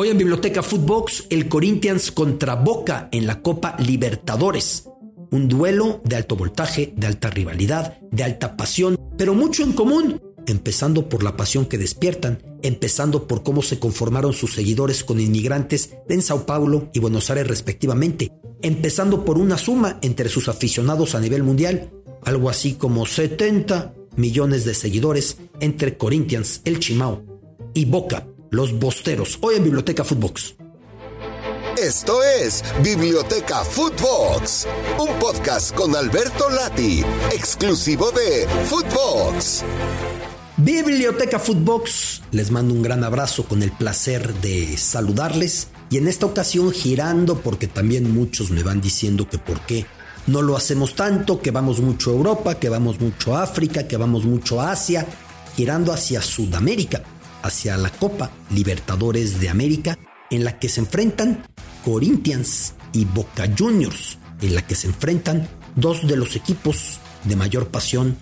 Hoy en Biblioteca Footbox, el Corinthians contra Boca en la Copa Libertadores. Un duelo de alto voltaje, de alta rivalidad, de alta pasión, pero mucho en común, empezando por la pasión que despiertan, empezando por cómo se conformaron sus seguidores con inmigrantes en Sao Paulo y Buenos Aires respectivamente, empezando por una suma entre sus aficionados a nivel mundial, algo así como 70 millones de seguidores entre Corinthians, el Chimao y Boca, los Bosteros, hoy en Biblioteca Footbox. Esto es Biblioteca Footbox, un podcast con Alberto Lati, exclusivo de Footbox. Biblioteca Footbox, les mando un gran abrazo con el placer de saludarles y en esta ocasión girando porque también muchos me van diciendo que por qué no lo hacemos tanto, que vamos mucho a Europa, que vamos mucho a África, que vamos mucho a Asia, girando hacia Sudamérica, hacia la Copa Libertadores de América, en la que se enfrentan Corinthians y Boca Juniors, en la que se enfrentan dos de los equipos de mayor pasión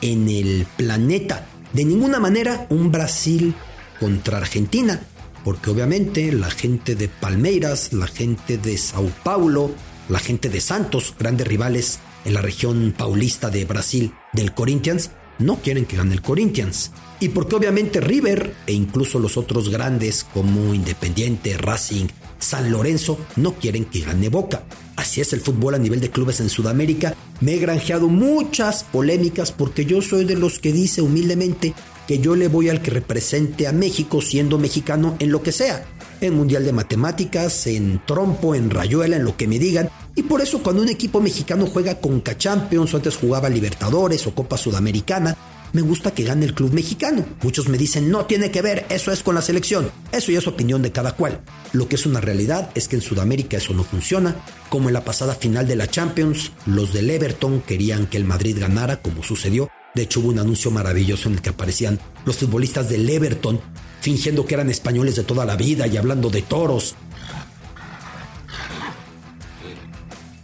en el planeta. De ninguna manera un Brasil contra Argentina, porque obviamente la gente de Palmeiras, la gente de Sao Paulo, la gente de Santos, grandes rivales en la región paulista de Brasil del Corinthians, no quieren que gane el Corinthians. Y porque obviamente River e incluso los otros grandes como Independiente, Racing, San Lorenzo no quieren que gane Boca. Así es el fútbol a nivel de clubes en Sudamérica. Me he granjeado muchas polémicas porque yo soy de los que dice humildemente que yo le voy al que represente a México siendo mexicano en lo que sea. En Mundial de Matemáticas, en trompo, en rayuela, en lo que me digan. Y por eso cuando un equipo mexicano juega con Champions o antes jugaba Libertadores o Copa Sudamericana, me gusta que gane el club mexicano. Muchos me dicen, no tiene que ver, eso es con la selección. Eso ya es opinión de cada cual. Lo que es una realidad es que en Sudamérica eso no funciona. Como en la pasada final de la Champions, los del Everton querían que el Madrid ganara, como sucedió. De hecho, hubo un anuncio maravilloso en el que aparecían los futbolistas del Everton fingiendo que eran españoles de toda la vida y hablando de toros.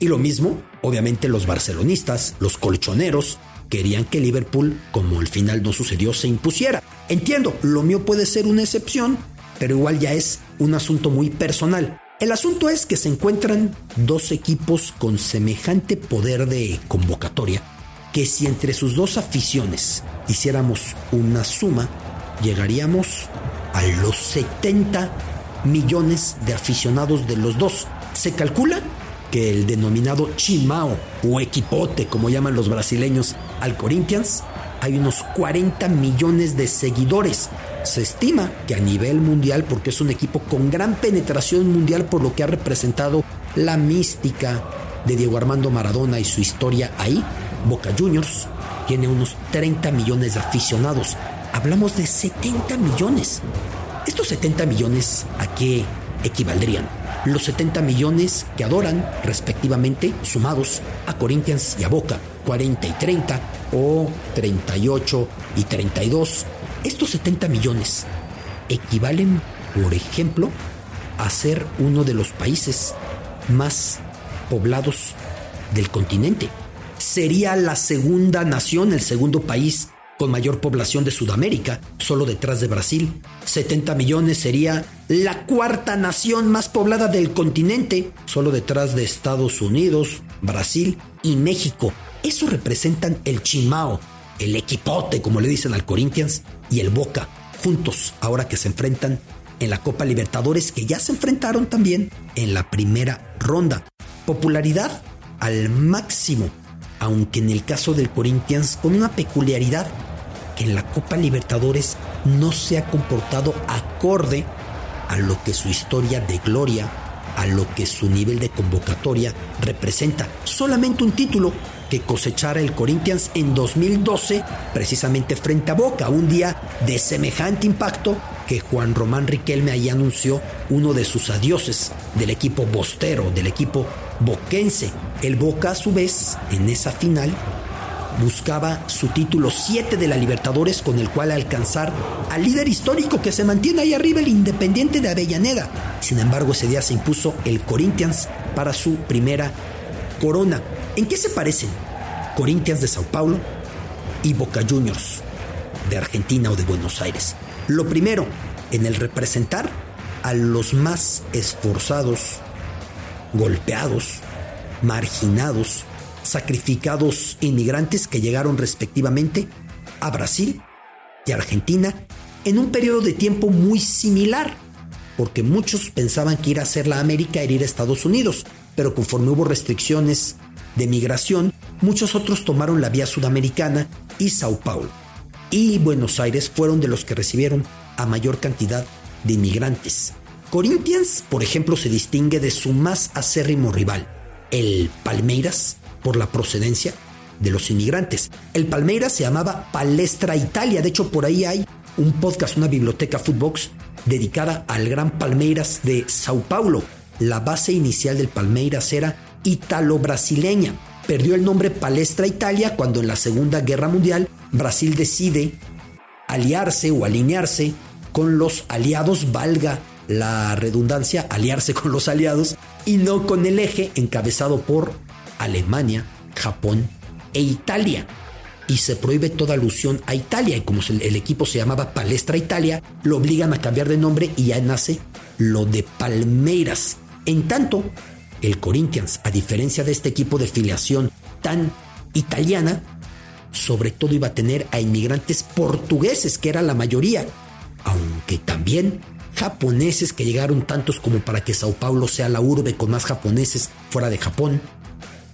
Y lo mismo, obviamente, los barcelonistas, los colchoneros, querían que Liverpool, como al final no sucedió, se impusiera. Entiendo, lo mío puede ser una excepción, pero igual ya es un asunto muy personal. El asunto es que se encuentran dos equipos con semejante poder de convocatoria que si entre sus dos aficiones hiciéramos una suma, llegaríamos a los 70 millones de aficionados de los dos. Se calcula que el denominado Chimao o equipote, como llaman los brasileños al Corinthians, hay unos 40 millones de seguidores. Se estima que a nivel mundial, porque es un equipo con gran penetración mundial por lo que ha representado la mística de Diego Armando Maradona y su historia ahí, Boca Juniors tiene unos 30 millones de aficionados. Hablamos de 70 millones. ¿Estos 70 millones a qué equivaldrían? Los 70 millones que adoran respectivamente sumados a Corinthians y a Boca, 40 y 30 o 38 y 32. Estos 70 millones equivalen, por ejemplo, a ser uno de los países más poblados del continente. Sería la segunda nación, el segundo país con mayor población de Sudamérica, solo detrás de Brasil. 70 millones sería la cuarta nación más poblada del continente, solo detrás de Estados Unidos, Brasil y México. Eso representan el Chimao, el equipote, como le dicen al Corinthians, y el Boca, juntos, ahora que se enfrentan en la Copa Libertadores, que ya se enfrentaron también en la primera ronda. Popularidad al máximo, aunque en el caso del Corinthians con una peculiaridad en la Copa Libertadores no se ha comportado acorde a lo que su historia de gloria, a lo que su nivel de convocatoria representa. Solamente un título que cosechara el Corinthians en 2012, precisamente frente a Boca, un día de semejante impacto que Juan Román Riquelme ahí anunció uno de sus adioses del equipo bostero, del equipo boquense. El Boca a su vez, en esa final, buscaba su título 7 de la Libertadores con el cual alcanzar al líder histórico que se mantiene ahí arriba, el Independiente de Avellaneda. Sin embargo, ese día se impuso el Corinthians para su primera corona. ¿En qué se parecen Corinthians de Sao Paulo y Boca Juniors de Argentina o de Buenos Aires? Lo primero, en el representar a los más esforzados, golpeados, marginados, sacrificados inmigrantes que llegaron respectivamente a Brasil y Argentina en un periodo de tiempo muy similar, porque muchos pensaban que ir a hacer la América era ir a Estados Unidos, pero conforme hubo restricciones de migración, muchos otros tomaron la vía sudamericana y Sao Paulo. Y Buenos Aires fueron de los que recibieron a mayor cantidad de inmigrantes. Corinthians, por ejemplo, se distingue de su más acérrimo rival, el Palmeiras, por la procedencia de los inmigrantes. El Palmeiras se llamaba Palestra Italia, de hecho por ahí hay un podcast, una biblioteca Footbox dedicada al gran Palmeiras de Sao Paulo. La base inicial del Palmeiras era italo-brasileña. Perdió el nombre Palestra Italia cuando en la Segunda Guerra Mundial Brasil decide aliarse o alinearse con los aliados, valga la redundancia, aliarse con los aliados y no con el eje encabezado por Alemania, Japón e Italia. Y se prohíbe toda alusión a Italia. Y como el equipo se llamaba Palestra Italia, lo obligan a cambiar de nombre y ya nace lo de Palmeiras. En tanto, el Corinthians, a diferencia de este equipo de filiación tan italiana, sobre todo iba a tener a inmigrantes portugueses, que era la mayoría, aunque también japoneses que llegaron tantos como para que Sao Paulo sea la urbe con más japoneses fuera de Japón,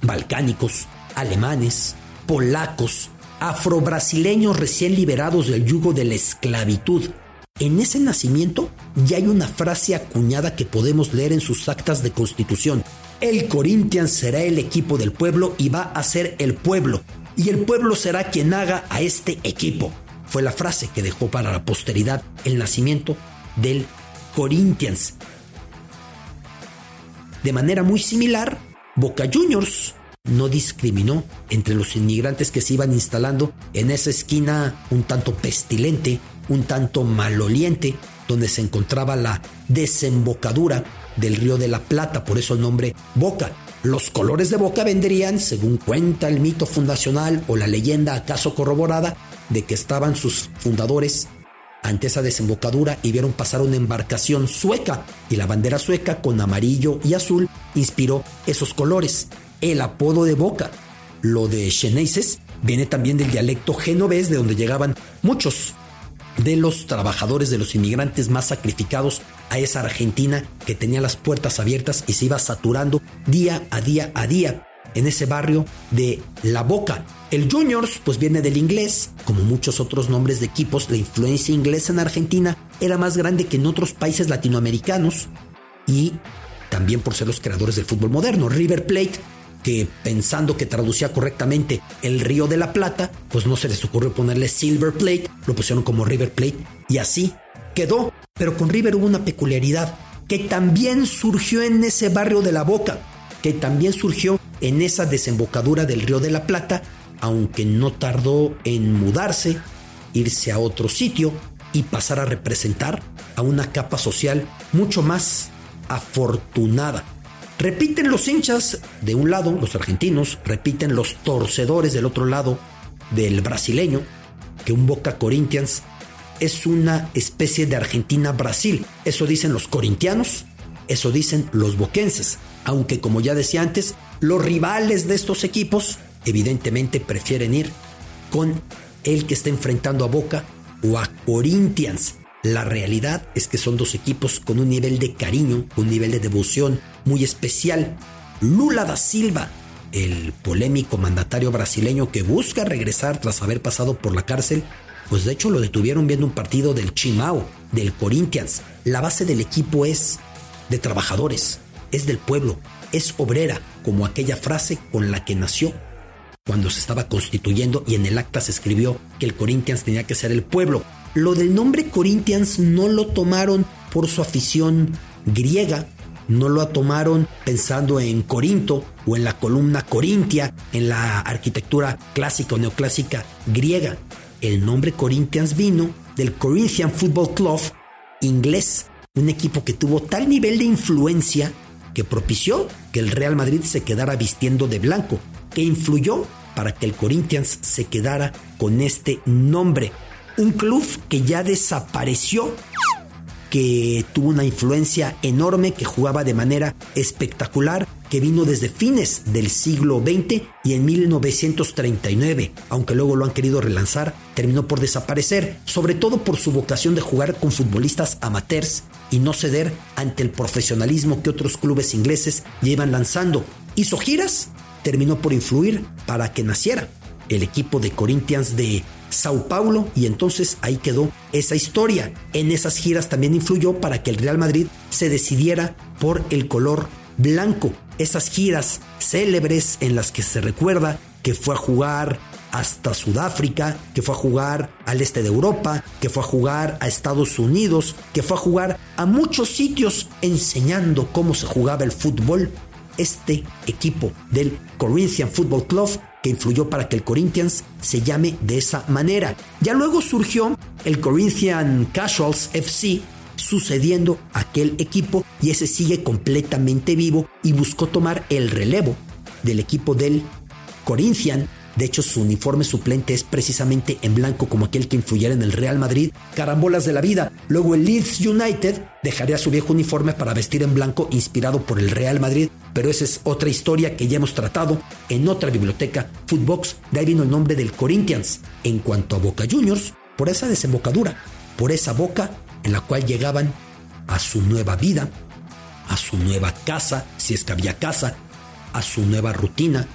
balcánicos, alemanes, polacos, afrobrasileños recién liberados del yugo de la esclavitud. En ese nacimiento ya hay una frase acuñada que podemos leer en sus actas de constitución. El Corinthians será el equipo del pueblo y va a ser el pueblo. Y el pueblo será quien haga a este equipo. Fue la frase que dejó para la posteridad el nacimiento del Corinthians. De manera muy similar, Boca Juniors no discriminó entre los inmigrantes que se iban instalando en esa esquina un tanto pestilente, un tanto maloliente, donde se encontraba la desembocadura del río de la Plata, por eso el nombre Boca. Los colores de Boca vendrían, según cuenta el mito fundacional o la leyenda acaso corroborada, de que estaban sus fundadores ante esa desembocadura y vieron pasar una embarcación sueca y la bandera sueca con amarillo y azul inspiró esos colores. El apodo de Boca, lo de Xeneises, viene también del dialecto genovés de donde llegaban muchos de los trabajadores, de los inmigrantes más sacrificados a esa Argentina que tenía las puertas abiertas y se iba saturando día a día a día en ese barrio de La Boca. El Juniors pues viene del inglés, como muchos otros nombres de equipos, la influencia inglesa en Argentina era más grande que en otros países latinoamericanos y también por ser los creadores del fútbol moderno. River Plate, que pensando que traducía correctamente el Río de la Plata, pues no se les ocurrió ponerle Silver Plate, lo pusieron como River Plate y así quedó. Pero con River hubo una peculiaridad que también surgió en ese barrio de la Boca, que también surgió en esa desembocadura del Río de la Plata, aunque no tardó en mudarse, irse a otro sitio y pasar a representar a una capa social mucho más afortunada. Repiten los hinchas de un lado, los argentinos, repiten los torcedores del otro lado del brasileño, que un Boca Corinthians es una especie de Argentina-Brasil. Eso dicen los corintianos, eso dicen los boquenses. Aunque como ya decía antes, los rivales de estos equipos evidentemente prefieren ir con el que está enfrentando a Boca o a Corinthians. La realidad es que son dos equipos con un nivel de cariño, un nivel de devoción muy especial. Lula da Silva, el polémico mandatario brasileño que busca regresar tras haber pasado por la cárcel, pues de hecho lo detuvieron viendo un partido del Chimao, del Corinthians. La base del equipo es de trabajadores, es del pueblo, es obrera, como aquella frase con la que nació cuando se estaba constituyendo y en el acta se escribió que el Corinthians tenía que ser el pueblo. Lo del nombre Corinthians no lo tomaron por su afición griega, no lo tomaron pensando en Corinto o en la columna Corintia, en la arquitectura clásica o neoclásica griega. El nombre Corinthians vino del Corinthian Football Club inglés, un equipo que tuvo tal nivel de influencia que propició que el Real Madrid se quedara vistiendo de blanco, que influyó para que el Corinthians se quedara con este nombre. Un club que ya desapareció que tuvo una influencia enorme, que jugaba de manera espectacular, que vino desde fines del siglo XX y en 1939, aunque luego lo han querido relanzar, terminó por desaparecer, sobre todo por su vocación de jugar con futbolistas amateurs y no ceder ante el profesionalismo que otros clubes ingleses llevan lanzando. Hizo giras, terminó por influir para que naciera el equipo de Corinthians de Sao Paulo y entonces ahí quedó esa historia. En esas giras también influyó para que el Real Madrid se decidiera por el color blanco. Esas giras célebres en las que se recuerda que fue a jugar hasta Sudáfrica, que fue a jugar al este de Europa, que fue a jugar a Estados Unidos, que fue a jugar a muchos sitios enseñando cómo se jugaba el fútbol. Este equipo del Corinthian Football Club influyó para que el Corinthians se llame de esa manera. Ya luego surgió el Corinthian Casuals FC, sucediendo aquel equipo y ese sigue completamente vivo y buscó tomar el relevo del equipo del Corinthian de hecho, su uniforme suplente es precisamente en blanco como aquel que influyera en el Real Madrid. Carambolas de la vida. Luego el Leeds United dejaría su viejo uniforme para vestir en blanco inspirado por el Real Madrid. Pero esa es otra historia que ya hemos tratado en otra biblioteca, Footbox. De ahí vino el nombre del Corinthians. En cuanto a Boca Juniors, por esa desembocadura, por esa boca en la cual llegaban a su nueva vida, a su nueva casa, si es que había casa, a su nueva rutina,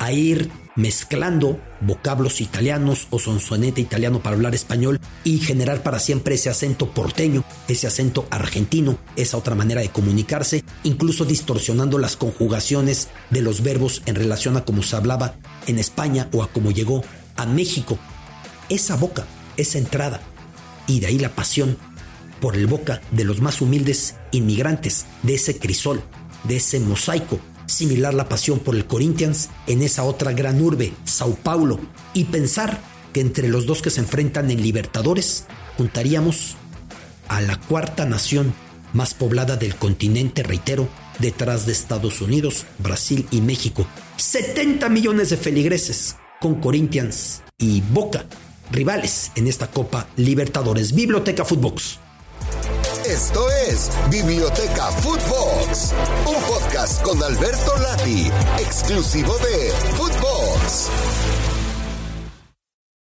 a ir mezclando vocablos italianos o sonsonete italiano para hablar español y generar para siempre ese acento porteño, ese acento argentino, esa otra manera de comunicarse, incluso distorsionando las conjugaciones de los verbos en relación a cómo se hablaba en España o a cómo llegó a México. Esa boca, esa entrada y de ahí la pasión por el boca de los más humildes inmigrantes, de ese crisol, de ese mosaico similar la pasión por el Corinthians en esa otra gran urbe, Sao Paulo, y pensar que entre los dos que se enfrentan en Libertadores juntaríamos a la cuarta nación más poblada del continente, reitero, detrás de Estados Unidos, Brasil y México. 70 millones de feligreses con Corinthians y Boca, rivales en esta Copa Libertadores. Biblioteca Footbox. Esto es Biblioteca Footbox, un podcast con Alberto Lati, exclusivo de Footbox.